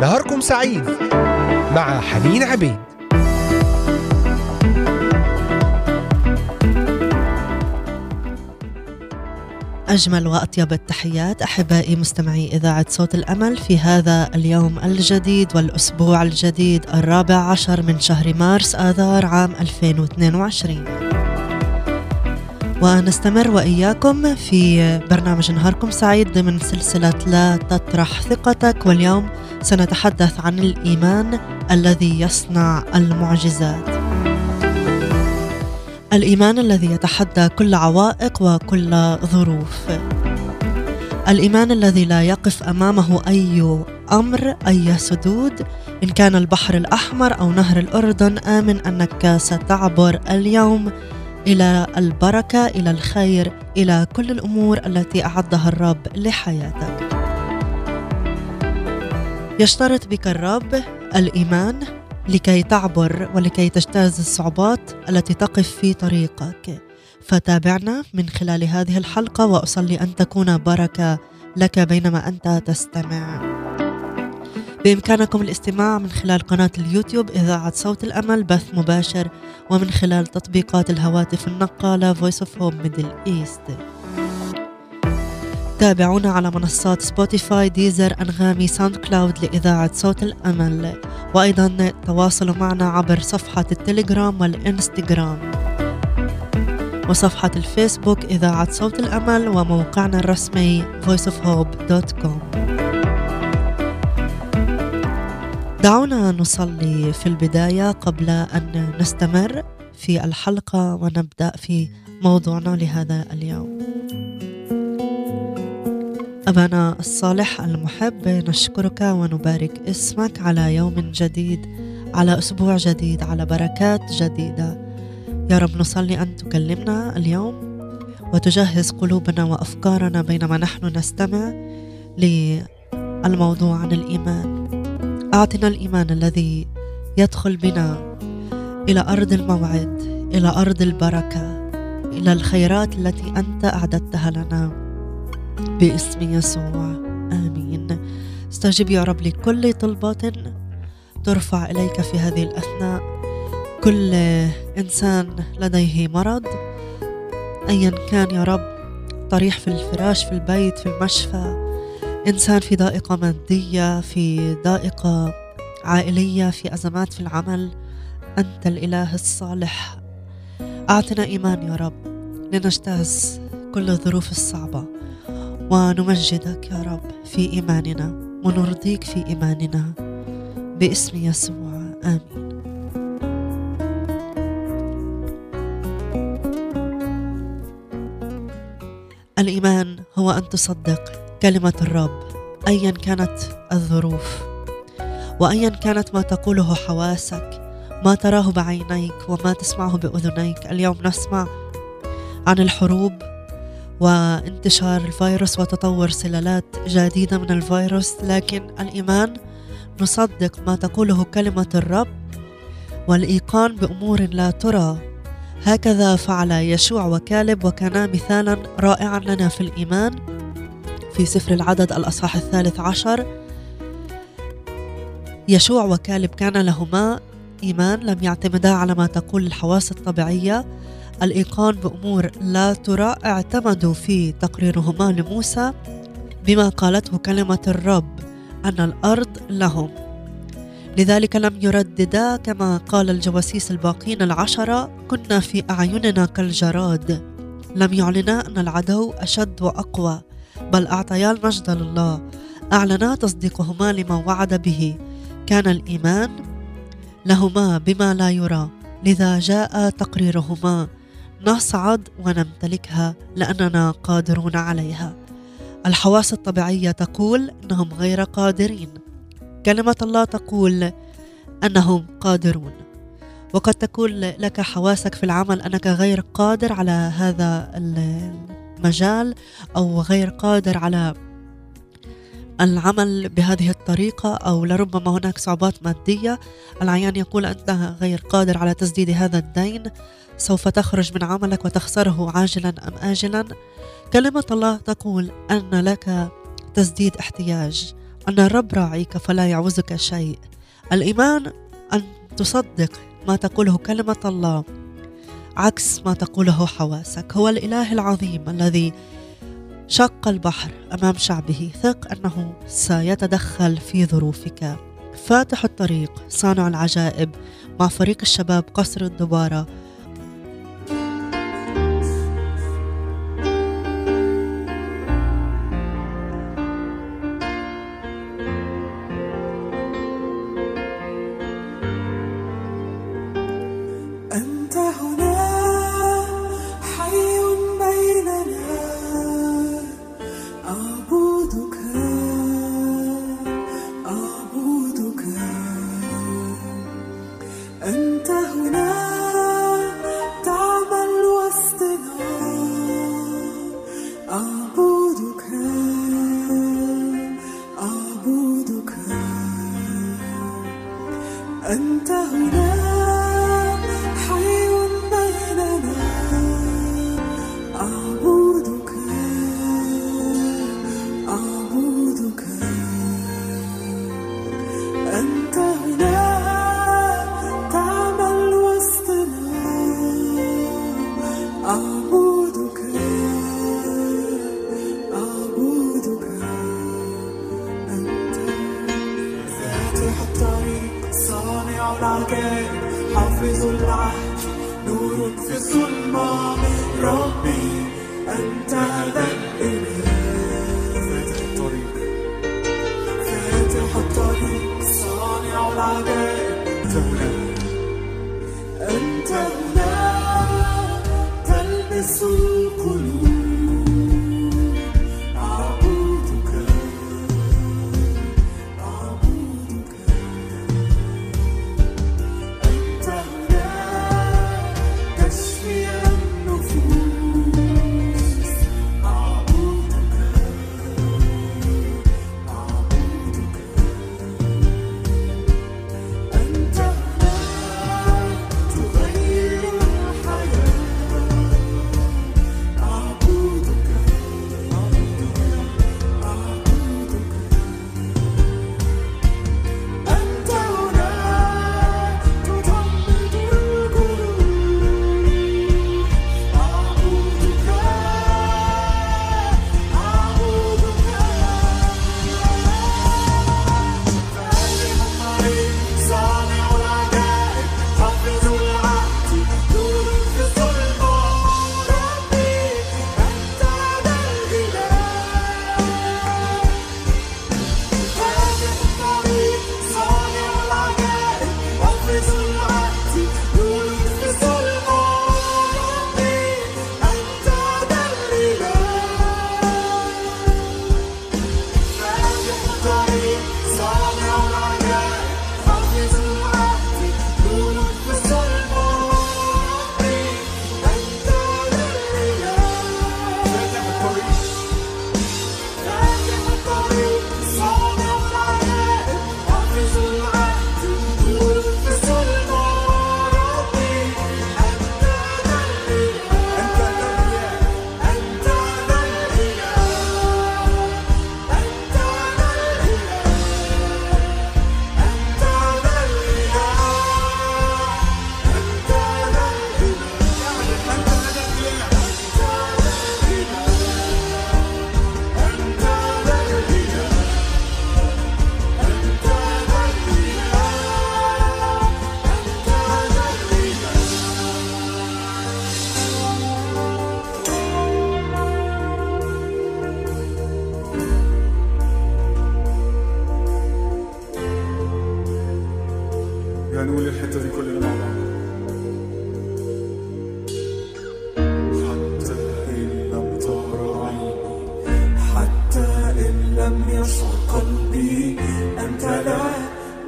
نهاركم سعيد مع حنين عبيد. أجمل وأطيب التحيات أحبائي مستمعي إذاعة صوت الأمل في هذا اليوم الجديد والأسبوع الجديد الرابع عشر من شهر مارس آذار عام 2022 ونستمر وإياكم في برنامج نهاركم سعيد ضمن سلسلة لا تطرح ثقتك. واليوم سنتحدث عن الإيمان الذي يصنع المعجزات. الإيمان الذي يتحدى كل عوائق وكل ظروف. الإيمان الذي لا يقف أمامه أي أمر أي سدود. إن كان البحر الأحمر أو نهر الأردن آمن أنك ستعبر اليوم. إلى البركة إلى الخير إلى كل الأمور التي أعدها الرب لحياتك. يشترط بك الرب الإيمان لكي تعبر ولكي تجتاز الصعوبات التي تقف في طريقك. فتابعنا من خلال هذه الحلقة وأصلي أن تكون بركة لك بينما أنت تستمع. بإمكانكم الاستماع من خلال قناة اليوتيوب إذاعة صوت الأمل بث مباشر ومن خلال تطبيقات الهواتف النقالة Voice of Home Middle East. تابعونا على منصات سبوتيفاي ديزر أنغامي ساوند كلاود لإذاعة صوت الأمل. وأيضا تواصلوا معنا عبر صفحة التليجرام والإنستغرام. وصفحة الفيسبوك إذاعة صوت الأمل وموقعنا الرسمي voiceofhope.com دعونا نصلي في البداية قبل أن نستمر في الحلقة ونبدأ في موضوعنا لهذا اليوم. أبانا الصالح المحب نشكرك ونبارك اسمك على يوم جديد على أسبوع جديد على بركات جديدة. يا رب نصلي أن تكلمنا اليوم وتجهز قلوبنا وأفكارنا بينما نحن نستمع للموضوع عن الإيمان. أعطنا الإيمان الذي يدخل بنا إلى أرض الموعد إلى أرض البركة إلى الخيرات التي أنت أعددتها لنا باسم يسوع. آمين. استجب يا رب لكل طلبات ترفع إليك في هذه الأثناء. كل إنسان لديه مرض أيا كان يا رب طريح في الفراش في البيت في المشفى إنسان في ضائقة مادية في ضائقة عائلية في أزمات في العمل. أنت الإله الصالح. أعطنا إيمان يا رب لنجتاز كل الظروف الصعبة. ونمجدك يا رب في إيماننا. ونرضيك في إيماننا. باسم يسوع آمين. الإيمان هو أن تصدق. كلمة الرب أيا كانت الظروف وأيا كانت ما تقوله حواسك ما تراه بعينيك وما تسمعه بأذنيك. اليوم نسمع عن الحروب وانتشار الفيروس وتطور سلالات جديدة من الفيروس لكن الإيمان نصدق ما تقوله كلمة الرب والإيقان بأمور لا ترى. هكذا فعل يشوع وكالب وكانا مثالا رائعا لنا في الإيمان. في سفر العدد الأصحاح الثالث عشر. يشوع وكالب كان لهما إيمان لم يعتمدا على ما تقول الحواس الطبيعية. الإيقان بأمور لا ترى اعتمدوا في تقريرهما لموسى بما قالته كلمة الرب أن الأرض لهم. لذلك لم يرددا كما قال الجواسيس الباقين العشرة كنا في أعيننا كالجراد. لم يعلنا أن العدو أشد وأقوى. بل أعطيا المجد لله. أعلنا تصديقهما لما وعد به. كان الإيمان لهما بما لا يرى. لذا جاء تقريرهما. نصعد ونمتلكها لأننا قادرون عليها. الحواس الطبيعية تقول إنهم غير قادرين. كلمة الله تقول أنهم قادرون. وقد تقول لك حواسك في العمل أنك غير قادر على هذا مجال أو غير قادر على العمل بهذه الطريقة أو لربما هناك صعوبات مادية العيان يقول أنت غير قادر على تسديد هذا الدين سوف تخرج من عملك وتخسره عاجلا أم آجلا؟ كلمة الله تقول أن لك تسديد احتياج أن الرب راعيك فلا يعوزك شيء. الإيمان أن تصدق ما تقوله كلمة الله. عكس ما تقوله حواسك. هو الإله العظيم الذي شق البحر أمام شعبه. ثق أنه سيتدخل في ظروفك. فاتح الطريق صانع العجائب مع فريق الشباب قصر الدبارة. da, da, da.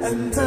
and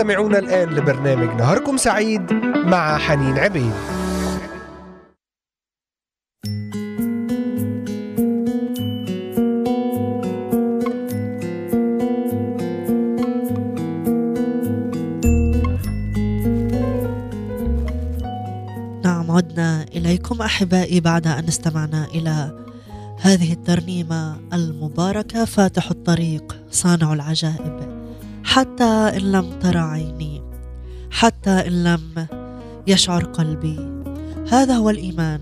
تستمعون الآن لبرنامج نهاركم سعيد مع حنين عبيد. نعم عدنا إليكم أحبائي بعد أن استمعنا إلى هذه الترنيمة المباركة فاتح الطريق صانع العجائب. حتى إن لم ترى عيني حتى إن لم يشعر قلبي. هذا هو الإيمان.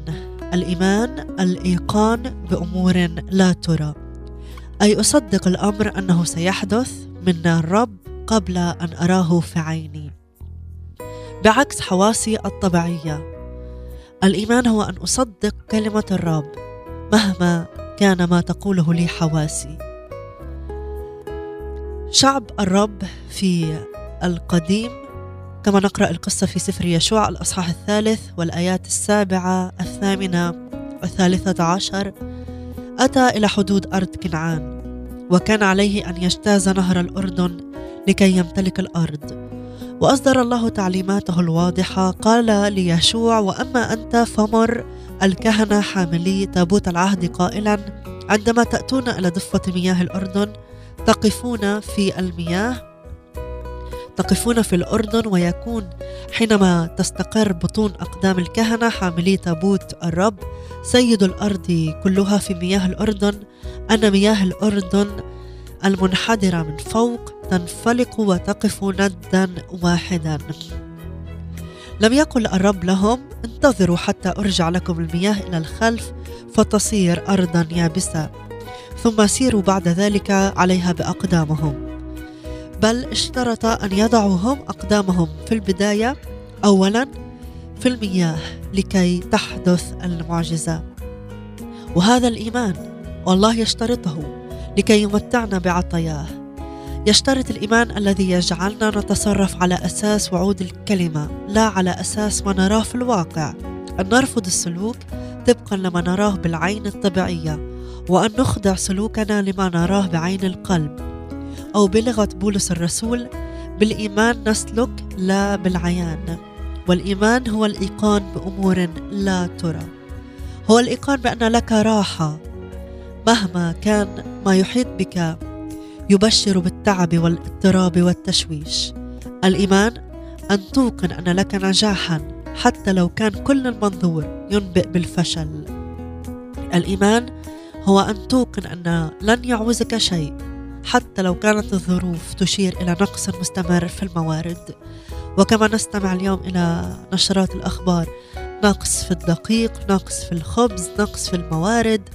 الإيمان الإيقان بأمور لا ترى. أي أصدق الأمر أنه سيحدث من الرب قبل أن أراه في عيني. بعكس حواسي الطبيعية الإيمان هو أن أصدق كلمة الرب مهما كان ما تقوله لي حواسي. شعب الرب في القديم كما نقرأ القصة في سفر يشوع الأصحاح الثالث والآيات السابعة الثامنة والثالثة عشر. أتى إلى حدود أرض كنعان وكان عليه أن يجتاز نهر الأردن لكي يمتلك الأرض. وأصدر الله تعليماته الواضحة قال ليشوع وأما أنت فمر الكهنة حاملي تابوت العهد قائلا عندما تأتون إلى ضفة مياه الأردن تقفون في المياه تقفون في الأردن ويكون حينما تستقر بطون أقدام الكهنة حاملي تابوت الرب. سيد الأرض كلها في مياه الأردن. أن مياه الأردن المنحدرة من فوق تنفلق وتقف ندا واحدا. لم يقل الرب لهم انتظروا حتى أرجع لكم المياه إلى الخلف فتصير أرضا يابسة. ثم سيروا بعد ذلك عليها بأقدامهم. بل اشترط أن يضعوا هم أقدامهم في البداية اولا في المياه لكي تحدث المعجزة. وهذا الإيمان والله يشترطه لكي يمتعنا بعطاياه يشترط الإيمان الذي يجعلنا نتصرف على أساس وعود الكلمة لا على أساس ما نراه في الواقع. أن نرفض السلوك طبقا لما نراه بالعين الطبيعية. وأن نخضع سلوكنا لما نراه بعين القلب. أو بلغه بولس الرسول بالإيمان نسلك لا بالعيان. والإيمان هو الإيقان بأمور لا ترى. هو الإيقان بأن لك راحة. مهما كان ما يحيط بك يبشر بالتعب والإضطراب والتشويش. الإيمان أن توقن أن لك نجاحا حتى لو كان كل المنظور ينبئ بالفشل. الإيمان هو أن توقن أن لن يعوزك شيء حتى لو كانت الظروف تشير إلى نقص مستمر في الموارد. وكما نستمع اليوم إلى نشرات الأخبار نقص في الدقيق نقص في الخبز نقص في الموارد.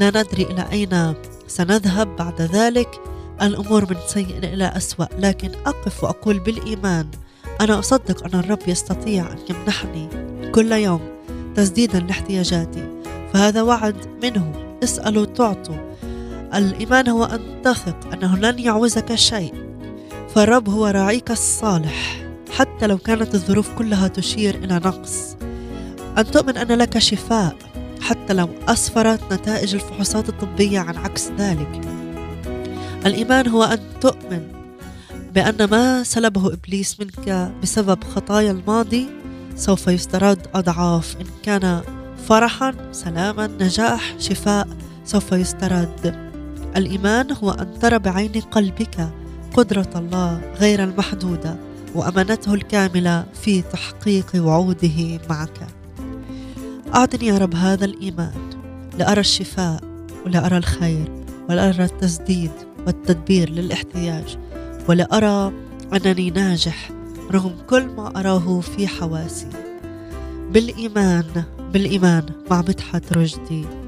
لا ندري إلى أين سنذهب بعد ذلك. الأمور من سيء إلى أسوأ لكن أقف وأقول بالإيمان أنا أصدق أن الرب يستطيع أن يمنحني كل يوم تسديدا لاحتياجاتي. فهذا وعد منه. اسألوا تعطوا الإيمان هو أن تثق أنه لن يعوزك شيء فالرب هو راعيك الصالح حتى لو كانت الظروف كلها تشير إلى نقص. أن تؤمن أن لك شفاء حتى لو أسفرت نتائج الفحوصات الطبية عن عكس ذلك. الإيمان هو أن تؤمن بأن ما سلبه إبليس منك بسبب خطايا الماضي سوف يسترد أضعاف إن كان فرحا سلاما نجاح شفاء سوف يسترد. الإيمان هو أن ترى بعين قلبك قدرة الله غير المحدودة وأمانته الكاملة في تحقيق وعوده معك. أعطني يا رب هذا الإيمان لارى الشفاء ولارى الخير ولارى التسديد والتدبير للاحتياج ولارى أنني ناجح رغم كل ما أراه في حواسي. بالإيمان بالإيمان مع مدحت رشدي.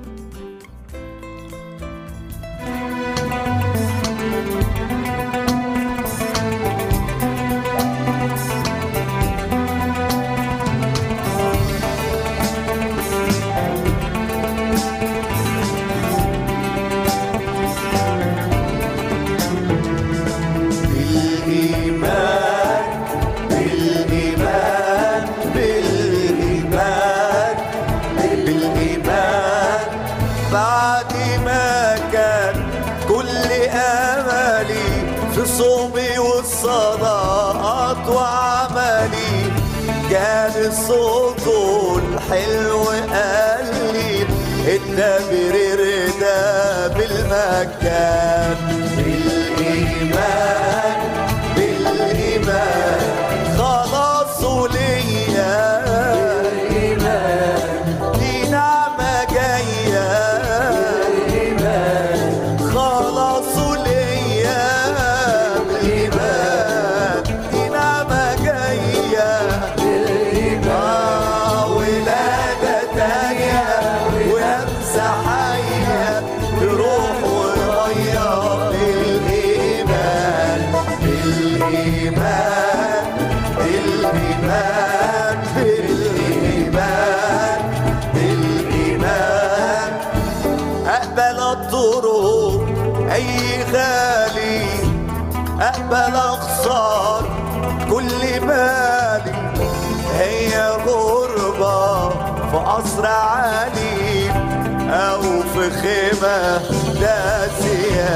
الخيمة داسية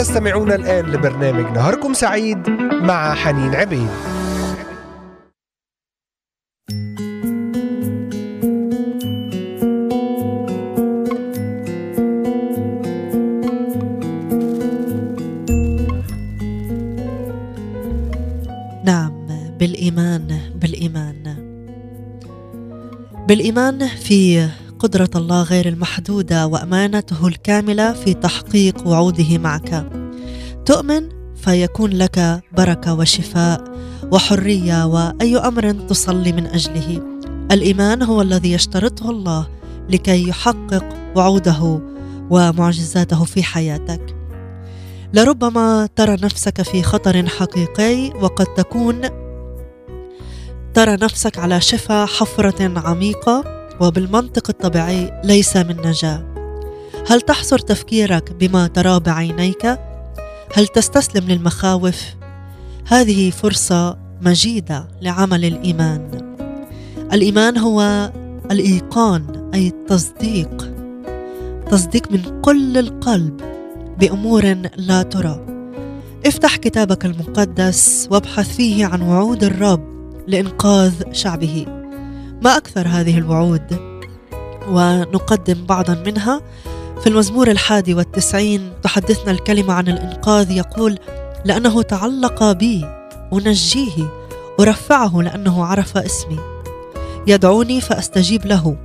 تستمعون الآن لبرنامج نهاركم سعيد مع حنين عبيد. نعم بالإيمان بالإيمان. بالإيمان في قدرة الله غير المحدودة وأمانته الكاملة في تحقيق وعوده معك. تؤمن فيكون لك بركة وشفاء وحرية وأي أمر تصلي من أجله. الإيمان هو الذي يشترطه الله لكي يحقق وعوده ومعجزاته في حياتك. لربما ترى نفسك في خطر حقيقي وقد تكون ترى نفسك على شفا حفرة عميقة وبالمنطق الطبيعي ليس من نجاة. هل تحصر تفكيرك بما تراه بعينيك؟ هل تستسلم للمخاوف؟ هذه فرصة مجيدة لعمل الإيمان. الإيمان هو الإيقان أي التصديق. تصديق من كل القلب بأمور لا ترى. افتح كتابك المقدس وابحث فيه عن وعود الرب لإنقاذ شعبه. ما أكثر هذه الوعود ونقدم بعضا منها. في المزمور الحادي والتسعين تحدثنا الكلمة عن الإنقاذ يقول لأنه تعلق بي أنجيه أرفعه لأنه عرف اسمي. يدعوني فأستجيب له.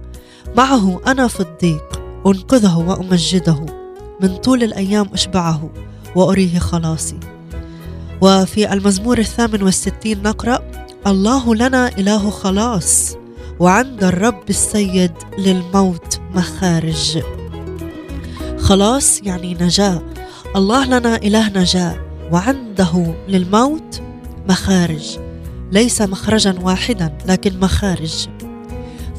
معه أنا في الضيق أنقذه وأمجده. من طول الأيام أشبعه وأريه خلاصي. وفي المزمور الثامن والستين نقرأ الله لنا إله خلاص. وعند الرب السيد للموت مخارج. خلاص يعني نجاة. الله لنا إله نجاة. وعنده للموت مخارج. ليس مخرجا واحدا لكن مخارج.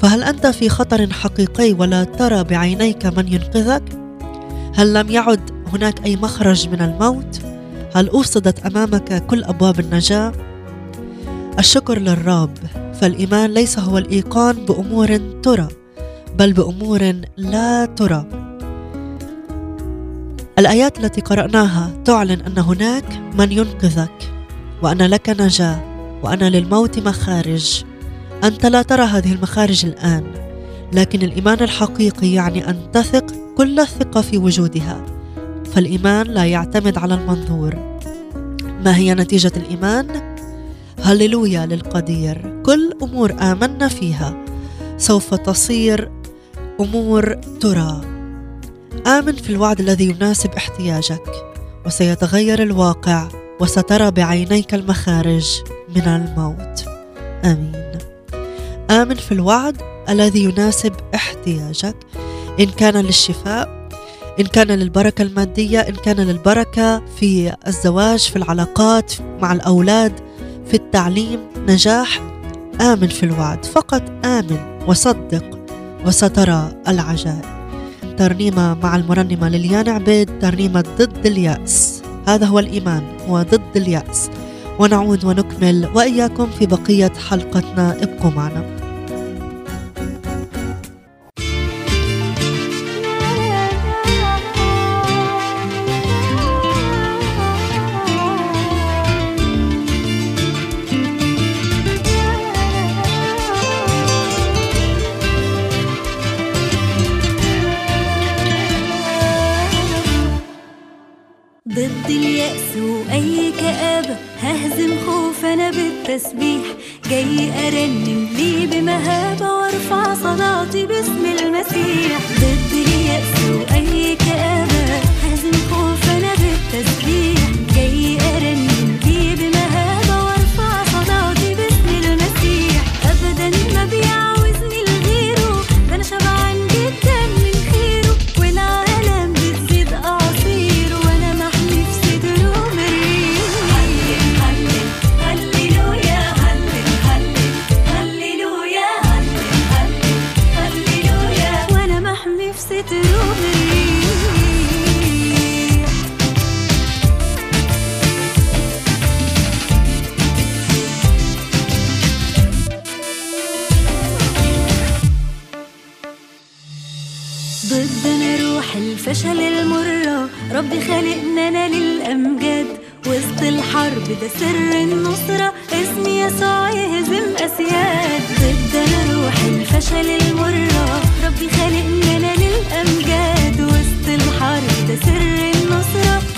فهل أنت في خطر حقيقي ولا ترى بعينيك من ينقذك؟ هل لم يعد هناك أي مخرج من الموت؟ هل أوصدت أمامك كل أبواب النجاة؟ الشكر للرب فالإيمان ليس هو الإيقان بأمور ترى بل بأمور لا ترى. الآيات التي قرأناها تعلن أن هناك من ينقذك وأن لك نجاة وأن للموت مخارج. أنت لا ترى هذه المخارج الآن لكن الإيمان الحقيقي يعني أن تثق كل الثقة في وجودها. فالإيمان لا يعتمد على المنظور. ما هي نتيجة الإيمان؟ هللويا للقدير. كل أمور آمنا فيها. سوف تصير أمور ترى. آمن في الوعد الذي يناسب احتياجك وسيتغير الواقع وسترى بعينيك المخارج من الموت. آمين. آمن في الوعد الذي يناسب احتياجك. إن كان للشفاء إن كان للبركة المادية إن كان للبركة في الزواج في العلاقات مع الأولاد في التعليم نجاح آمن في الوعد فقط آمن وصدق وسترى العجائب. ترنيمة مع المرنمة لليان عبيد ترنيمة ضد اليأس. هذا هو الإيمان هو ضد اليأس. ونعود ونكمل وإياكم في بقية حلقتنا ابقوا معنا. ضد اليأس وأي كآبة ههزم خوف أنا بالتسبيح. جاي أرنم لي بمهابة وأرفع صلاتي باسم المسيح. ضد اليأس وأي كآبة ربي خلقنا أنا للأمجاد. وسط الحرب ده سر النصرة. اسم يسوع يهزم أسياد. ضدنا روح الفشل المرة. ربي خلقنا أنا للأمجاد. وسط الحرب ده سر النصرة.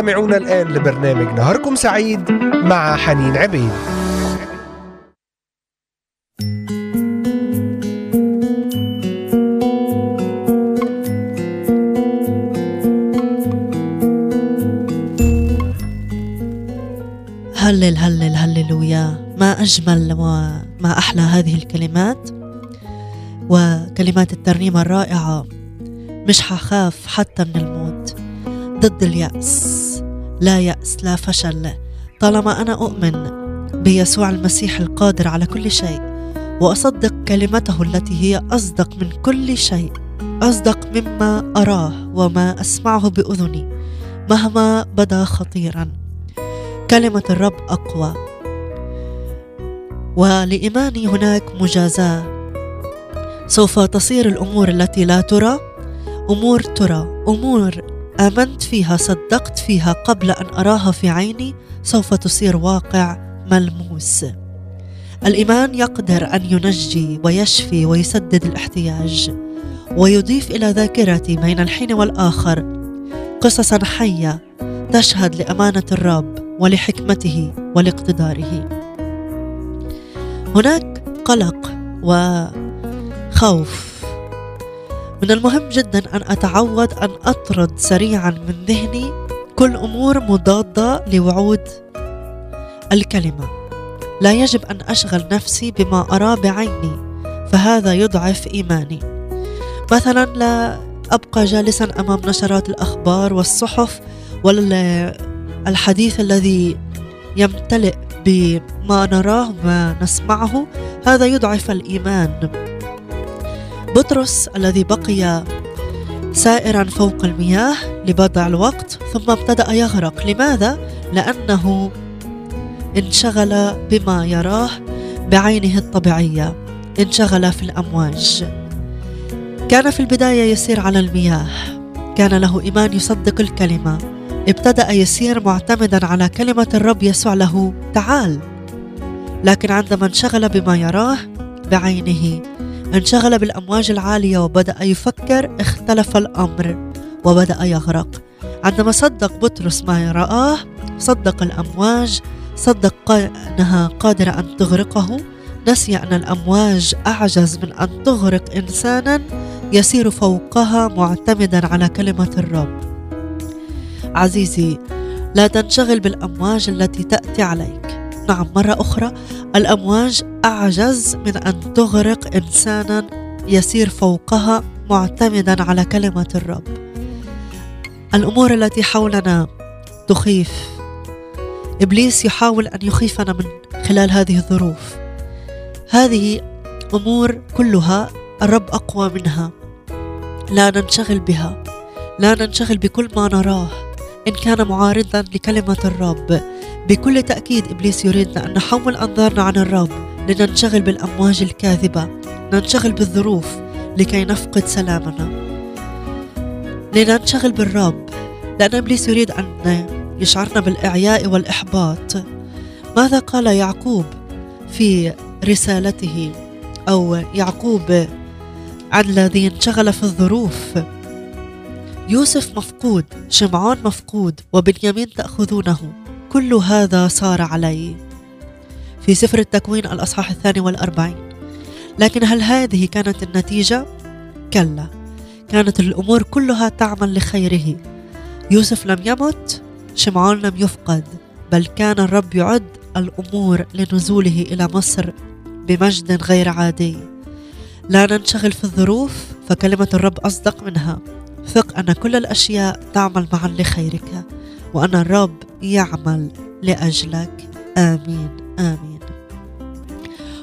تستمعون الآن لبرنامج نهاركم سعيد مع حنين عبيد. هلل هلل هللويا. ما أجمل وما أحلى هذه الكلمات وكلمات الترنيمة الرائعة. مش حخاف حتى من الموت. ضد اليأس. لا يأس لا فشل. طالما أنا أؤمن بيسوع المسيح القادر على كل شيء وأصدق كلمته التي هي أصدق من كل شيء أصدق مما أراه وما أسمعه بأذني مهما بدا خطيرا. كلمة الرب أقوى. ولإيماني هناك مجازاة. سوف تصير الأمور التي لا ترى أمور ترى أمور آمنت فيها صدقت فيها قبل أن أراها في عيني سوف تصير واقع ملموس. الإيمان يقدر أن ينجي ويشفي ويسدد الاحتياج ويضيف إلى ذاكرتي بين الحين والآخر قصصا حية تشهد لأمانة الرب ولحكمته ولإقتداره. هناك قلق وخوف. من المهم جدا أن أتعود أن أطرد سريعا من ذهني كل أمور مضادة لوعود الكلمة. لا يجب أن أشغل نفسي بما اراه بعيني فهذا يضعف إيماني. مثلا لا أبقى جالسا أمام نشرات الأخبار والصحف والحديث الذي يمتلئ بما نراه ما نسمعه هذا يضعف الإيمان. بطرس الذي بقي سائرا فوق المياه لبضع الوقت ثم ابتدأ يغرق. لماذا؟ لأنه انشغل بما يراه بعينه الطبيعية. انشغل في الأمواج. كان في البداية يسير على المياه. كان له إيمان يصدق الكلمة. ابتدأ يسير معتمدا على كلمة الرب يسوع له تعال. لكن عندما انشغل بما يراه بعينه انشغل بالأمواج العالية وبدأ يفكر اختلف الأمر وبدأ يغرق. عندما صدق بطرس ما رآه صدق الأمواج صدق أنها قادرة أن تغرقه نسي أن الأمواج أعجز من أن تغرق إنسانا يسير فوقها معتمدا على كلمة الرب. عزيزي لا تنشغل بالأمواج التي تأتي عليك. نعم مرة أخرى الأمواج أعجز من أن تغرق إنسانا يسير فوقها معتمدا على كلمة الرب. الأمور التي حولنا تخيف. إبليس يحاول أن يخيفنا من خلال هذه الظروف. هذه أمور كلها الرب أقوى منها. لا ننشغل بها. لا ننشغل بكل ما نراه. إن كان معارضا لكلمة الرب بكل تأكيد إبليس يريدنا أن نحول أنظارنا عن الرب لننشغل بالأمواج الكاذبة ننشغل بالظروف لكي نفقد سلامنا. لننشغل بالرب لأن إبليس يريد أن يشعرنا بالإعياء والإحباط. ماذا قال يعقوب في رسالته؟ أو يعقوب عن الذي انشغل في الظروف. يوسف مفقود شمعون مفقود وبنيامين تأخذونه. كل هذا صار علي. في سفر التكوين الأصحاح الثاني والأربعين. لكن هل هذه كانت النتيجة؟ كلا. كانت الأمور كلها تعمل لخيره. يوسف لم يمت شمعون لم يفقد بل كان الرب يعد الأمور لنزوله إلى مصر بمجد غير عادي. لا ننشغل في الظروف فكلمة الرب أصدق منها. ثق أن كل الأشياء تعمل معا لخيرك. وأن الرب يعمل لأجلك. آمين آمين.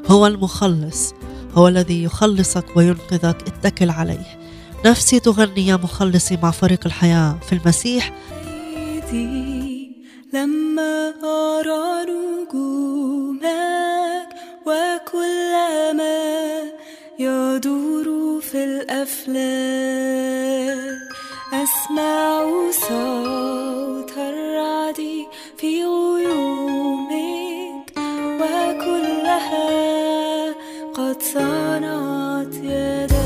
هو المخلص هو الذي يخلصك وينقذك. اتكل عليه. نفسي تغني يا مخلصي مع فريق الحياة في المسيح. لما أرى نجومك وكلما يدور في الأفلاك أسمع صوت الرعد في غيومك وكلها قد صنعت يدك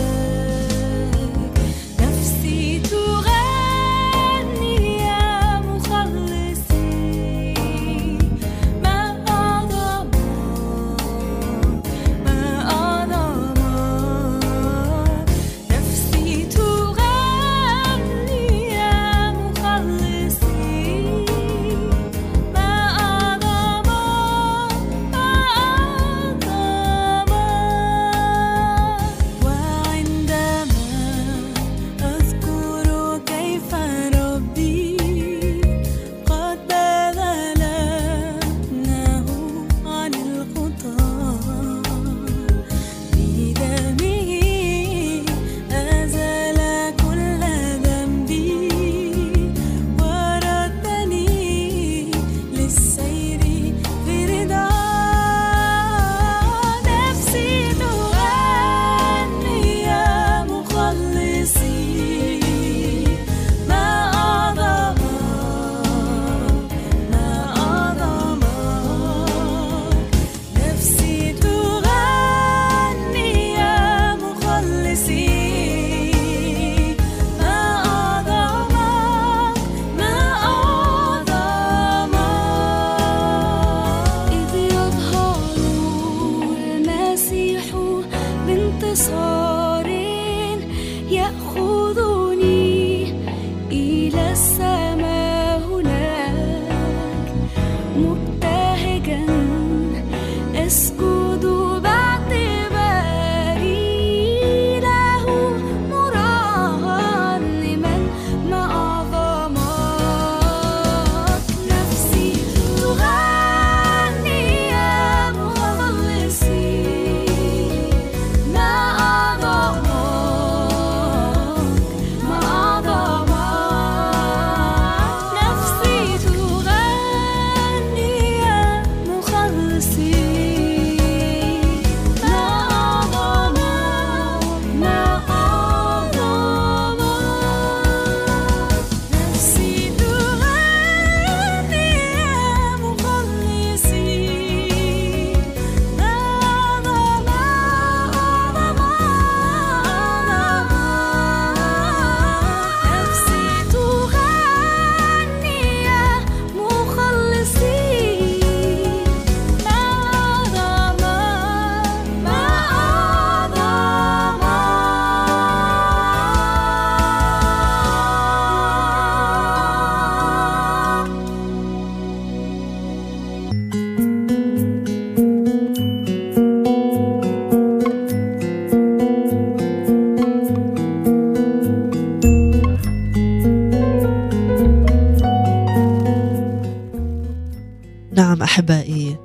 أحبائي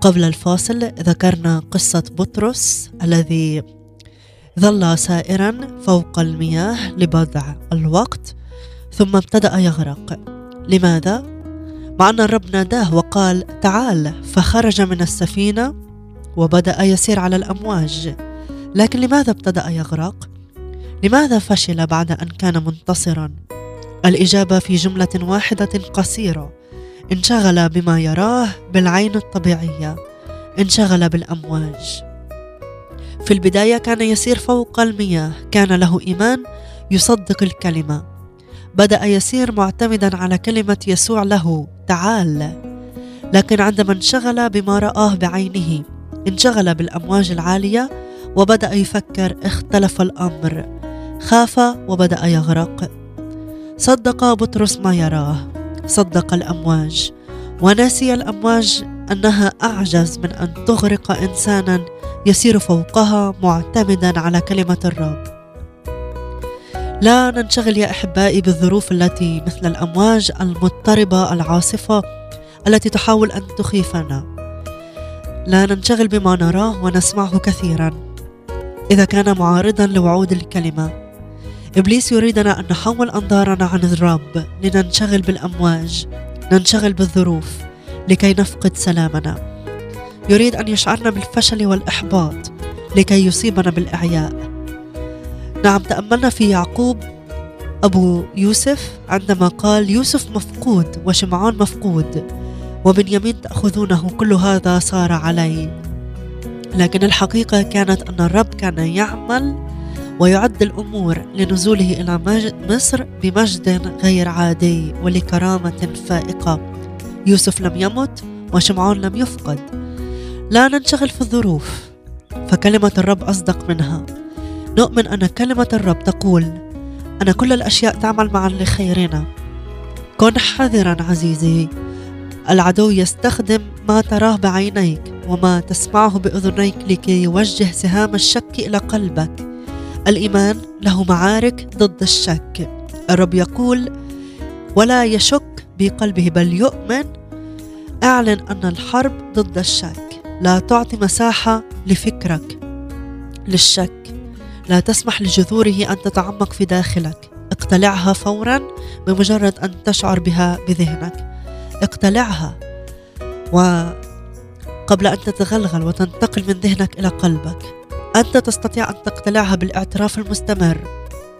قبل الفاصل ذكرنا قصة بطرس الذي ظل سائرا فوق المياه لبضع الوقت ثم ابتدأ يغرق. لماذا؟ مع أن الرب ناداه وقال تعال. فخرج من السفينة وبدأ يسير على الأمواج. لكن لماذا ابتدأ يغرق؟ لماذا فشل بعد أن كان منتصرا؟ الإجابة في جملة واحدة قصيرة. انشغل بما يراه بالعين الطبيعية انشغل بالأمواج. في البداية كان يسير فوق المياه كان له إيمان يصدق الكلمة. بدأ يسير معتمدا على كلمة يسوع له تعال. لكن عندما انشغل بما رآه بعينه انشغل بالأمواج العالية وبدأ يفكر اختلف الأمر. خاف وبدأ يغرق. صدق بطرس ما يراه. صدق الأمواج. ونسي الأمواج أنها أعجز من أن تغرق إنسانا يسير فوقها معتمدا على كلمة الرب. لا ننشغل يا أحبائي بالظروف التي مثل الأمواج المضطربة العاصفة التي تحاول أن تخيفنا. لا ننشغل بما نراه ونسمعه كثيرا. إذا كان معارضا لوعود الكلمة إبليس يريدنا أن نحول أنظارنا عن الرب لننشغل بالأمواج ننشغل بالظروف لكي نفقد سلامنا. يريد أن يشعرنا بالفشل والإحباط لكي يصيبنا بالإعياء. نعم تأملنا في يعقوب أبو يوسف عندما قال يوسف مفقود وشمعون مفقود وبنيامين تأخذونه كل هذا صار علي. لكن الحقيقة كانت أن الرب كان يعمل ويعد الأمور لنزوله إلى مصر بمجد غير عادي ولكرامة فائقة. يوسف لم يمت وشمعون لم يفقد. لا ننشغل في الظروف فكلمة الرب أصدق منها. نؤمن أن كلمة الرب تقول أن كل الأشياء تعمل معا لخيرنا. كن حذرا عزيزي. العدو يستخدم ما تراه بعينيك وما تسمعه بأذنيك لكي يوجه سهام الشك إلى قلبك. الإيمان له معارك ضد الشك. الرب يقول ولا يشك بقلبه بل يؤمن. أعلن أن الحرب ضد الشك. لا تعطي مساحة لفكرك للشك. لا تسمح لجذوره أن تتعمق في داخلك. اقتلعها فورا بمجرد أن تشعر بها بذهنك. اقتلعها وقبل أن تتغلغل وتنتقل من ذهنك إلى قلبك. أنت تستطيع أن تقتلعها بالاعتراف المستمر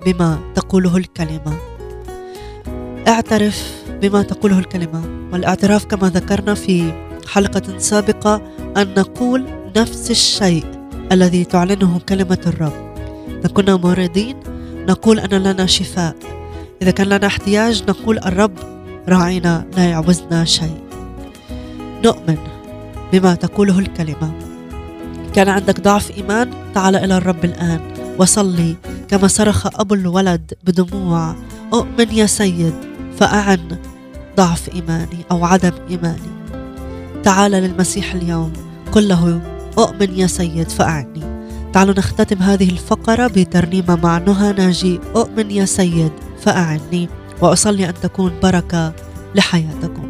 بما تقوله الكلمة. اعترف بما تقوله الكلمة. والاعتراف كما ذكرنا في حلقة سابقة أن نقول نفس الشيء الذي تعلنه كلمة الرب. إذا كنا مريضين نقول أن لنا شفاء. إذا كان لنا احتياج نقول الرب راعينا لا يعوزنا شيء. نؤمن بما تقوله الكلمة. كان عندك ضعف إيمان تعال إلى الرب الآن. وصلي كما صرخ أبو الولد بدموع. أؤمن يا سيد فأعن ضعف إيماني أو عدم إيماني. تعال للمسيح اليوم. قل له أؤمن يا سيد فأعني. تعالوا نختتم هذه الفقرة بترنيمة مع نهى ناجي. أؤمن يا سيد فأعني. وأصلي أن تكون بركة لحياتكم.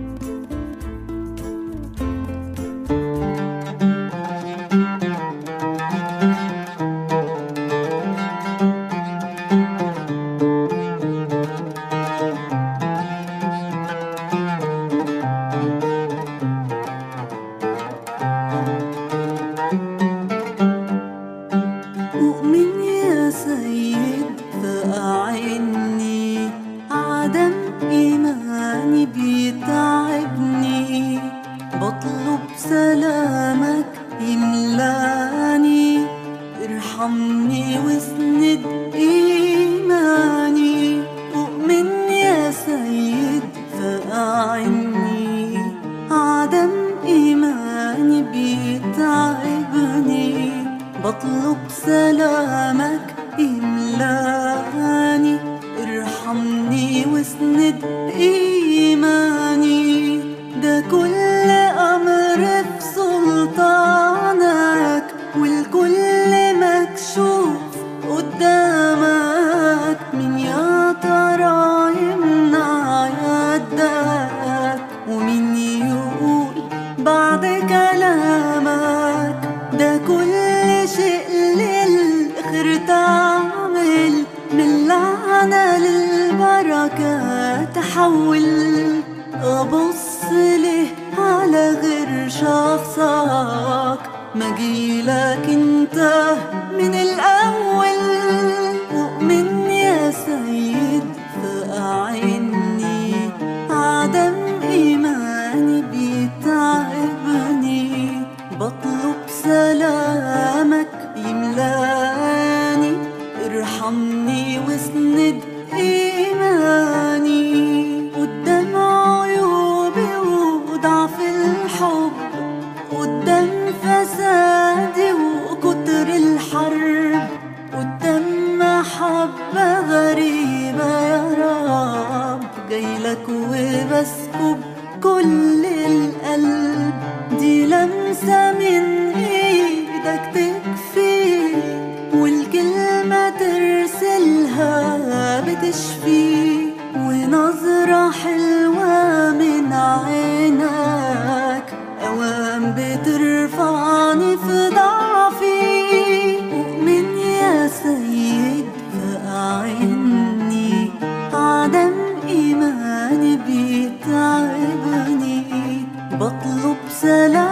قدامك من يا ترى يمنع يدك ومين يقول بعد كلامك. ده كل شيء للآخر تعمل من لعنة للبركة تحول. أبص له على غير شخصك ما جيلك أنت. بين